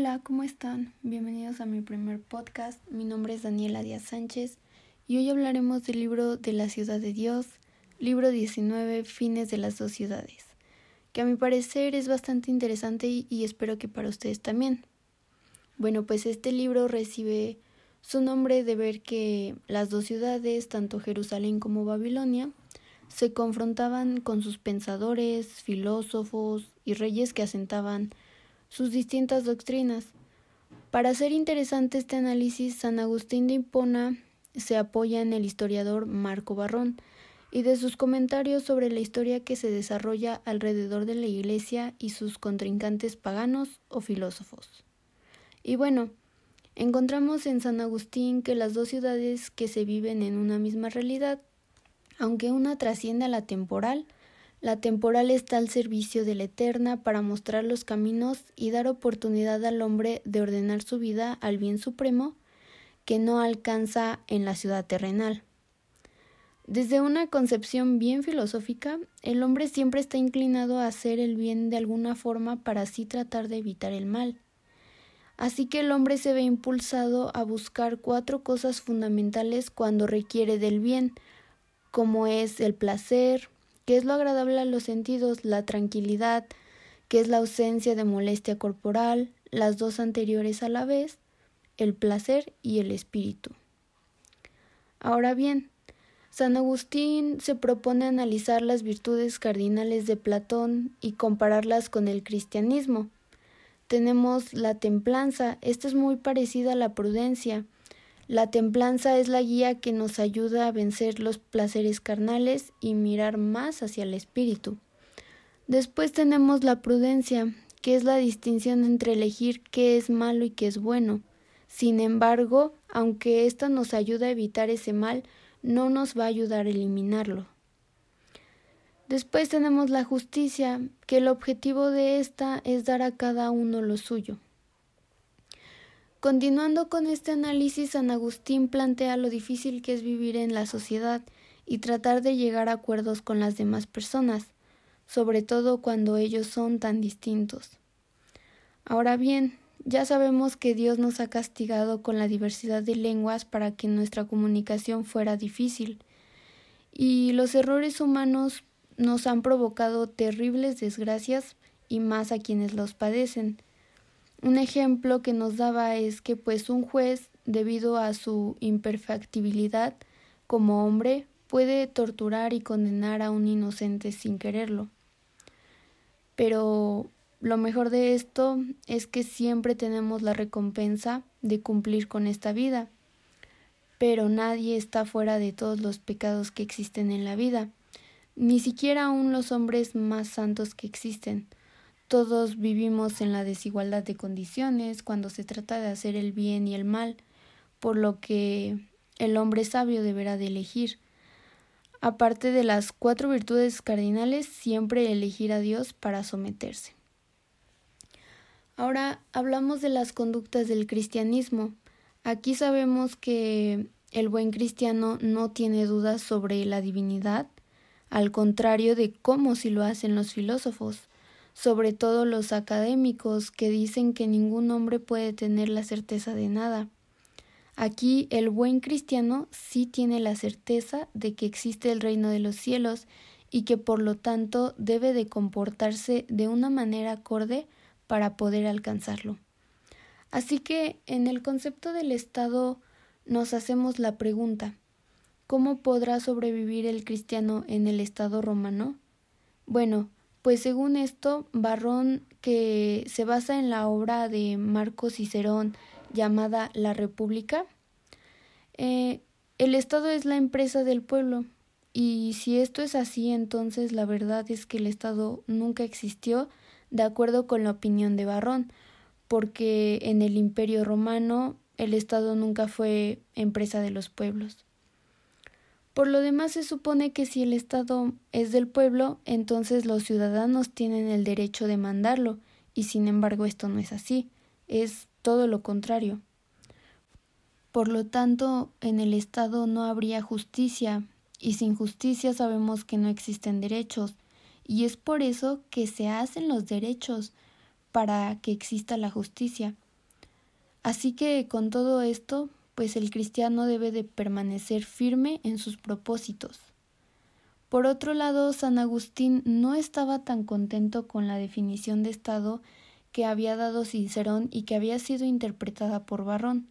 Hola, ¿cómo están? Bienvenidos a mi primer podcast. Mi nombre es Daniela Díaz Sánchez y hoy hablaremos del libro de la ciudad de Dios, libro 19, Fines de las dos ciudades, que a mi parecer es bastante interesante y espero que para ustedes también. Bueno, pues este libro recibe su nombre de ver que las dos ciudades, tanto Jerusalén como Babilonia, se confrontaban con sus pensadores, filósofos y reyes que asentaban sus distintas doctrinas. Para hacer interesante este análisis, San Agustín de Hipona se apoya en el historiador Marco Barrón y de sus comentarios sobre la historia que se desarrolla alrededor de la Iglesia y sus contrincantes paganos o filósofos. Y bueno, encontramos en San Agustín que las dos ciudades que se viven en una misma realidad, aunque una trasciende a la temporal, la temporal está al servicio de la eterna para mostrar los caminos y dar oportunidad al hombre de ordenar su vida al bien supremo que no alcanza en la ciudad terrenal. Desde una concepción bien filosófica, el hombre siempre está inclinado a hacer el bien de alguna forma para así tratar de evitar el mal. Así que el hombre se ve impulsado a buscar cuatro cosas fundamentales cuando requiere del bien, como es el placer, que es lo agradable a los sentidos, la tranquilidad, que es la ausencia de molestia corporal, las dos anteriores a la vez, el placer y el espíritu. Ahora bien, San Agustín se propone analizar las virtudes cardinales de Platón y compararlas con el cristianismo. Tenemos la templanza, esta es muy parecida a la prudencia, la templanza es la guía que nos ayuda a vencer los placeres carnales y mirar más hacia el espíritu. Después tenemos la prudencia, que es la distinción entre elegir qué es malo y qué es bueno. Sin embargo, aunque ésta nos ayuda a evitar ese mal, no nos va a ayudar a eliminarlo. Después tenemos la justicia, que el objetivo de ésta es dar a cada uno lo suyo. Continuando con este análisis, San Agustín plantea lo difícil que es vivir en la sociedad y tratar de llegar a acuerdos con las demás personas, sobre todo cuando ellos son tan distintos. Ahora bien, ya sabemos que Dios nos ha castigado con la diversidad de lenguas para que nuestra comunicación fuera difícil, y los errores humanos nos han provocado terribles desgracias y más a quienes los padecen. Un ejemplo que nos daba es que pues un juez, debido a su imperfectibilidad como hombre, puede torturar y condenar a un inocente sin quererlo. Pero lo mejor de esto es que siempre tenemos la recompensa de cumplir con esta vida. Pero nadie está fuera de todos los pecados que existen en la vida, ni siquiera aún los hombres más santos que existen. Todos vivimos en la desigualdad de condiciones cuando se trata de hacer el bien y el mal, por lo que el hombre sabio deberá de elegir. Aparte de las cuatro virtudes cardinales, siempre elegir a Dios para someterse. Ahora hablamos de las conductas del cristianismo. Aquí sabemos que el buen cristiano no tiene dudas sobre la divinidad, al contrario de cómo si lo hacen los filósofos sobre todo los académicos que dicen que ningún hombre puede tener la certeza de nada. Aquí el buen cristiano sí tiene la certeza de que existe el reino de los cielos y que por lo tanto debe de comportarse de una manera acorde para poder alcanzarlo. Así que en el concepto del Estado nos hacemos la pregunta ¿Cómo podrá sobrevivir el cristiano en el Estado romano? Bueno, pues según esto, Barrón, que se basa en la obra de Marco Cicerón llamada La República, eh, el Estado es la empresa del pueblo. Y si esto es así, entonces la verdad es que el Estado nunca existió, de acuerdo con la opinión de Barrón, porque en el Imperio romano el Estado nunca fue empresa de los pueblos. Por lo demás se supone que si el Estado es del pueblo, entonces los ciudadanos tienen el derecho de mandarlo, y sin embargo esto no es así, es todo lo contrario. Por lo tanto, en el Estado no habría justicia, y sin justicia sabemos que no existen derechos, y es por eso que se hacen los derechos, para que exista la justicia. Así que con todo esto, pues el cristiano debe de permanecer firme en sus propósitos. Por otro lado, San Agustín no estaba tan contento con la definición de Estado que había dado Cicerón y que había sido interpretada por Barrón,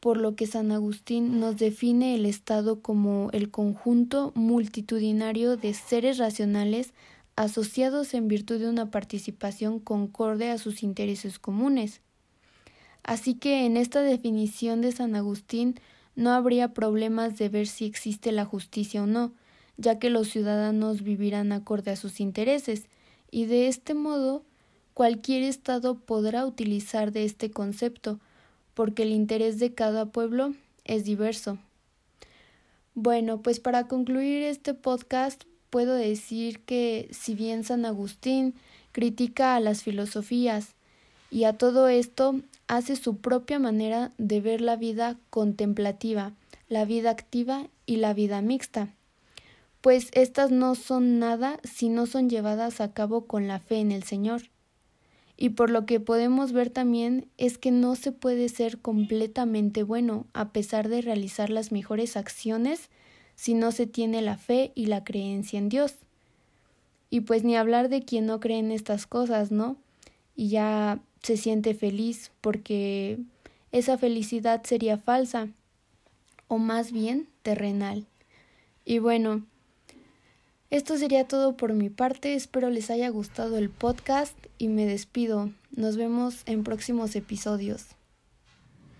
por lo que San Agustín nos define el Estado como el conjunto multitudinario de seres racionales asociados en virtud de una participación concorde a sus intereses comunes. Así que en esta definición de San Agustín no habría problemas de ver si existe la justicia o no, ya que los ciudadanos vivirán acorde a sus intereses, y de este modo cualquier Estado podrá utilizar de este concepto, porque el interés de cada pueblo es diverso. Bueno, pues para concluir este podcast puedo decir que si bien San Agustín critica a las filosofías y a todo esto hace su propia manera de ver la vida contemplativa, la vida activa y la vida mixta, pues estas no son nada si no son llevadas a cabo con la fe en el Señor. Y por lo que podemos ver también es que no se puede ser completamente bueno a pesar de realizar las mejores acciones si no se tiene la fe y la creencia en Dios. Y pues ni hablar de quien no cree en estas cosas, ¿no? Y ya se siente feliz porque esa felicidad sería falsa o más bien terrenal. Y bueno, esto sería todo por mi parte, espero les haya gustado el podcast y me despido. Nos vemos en próximos episodios.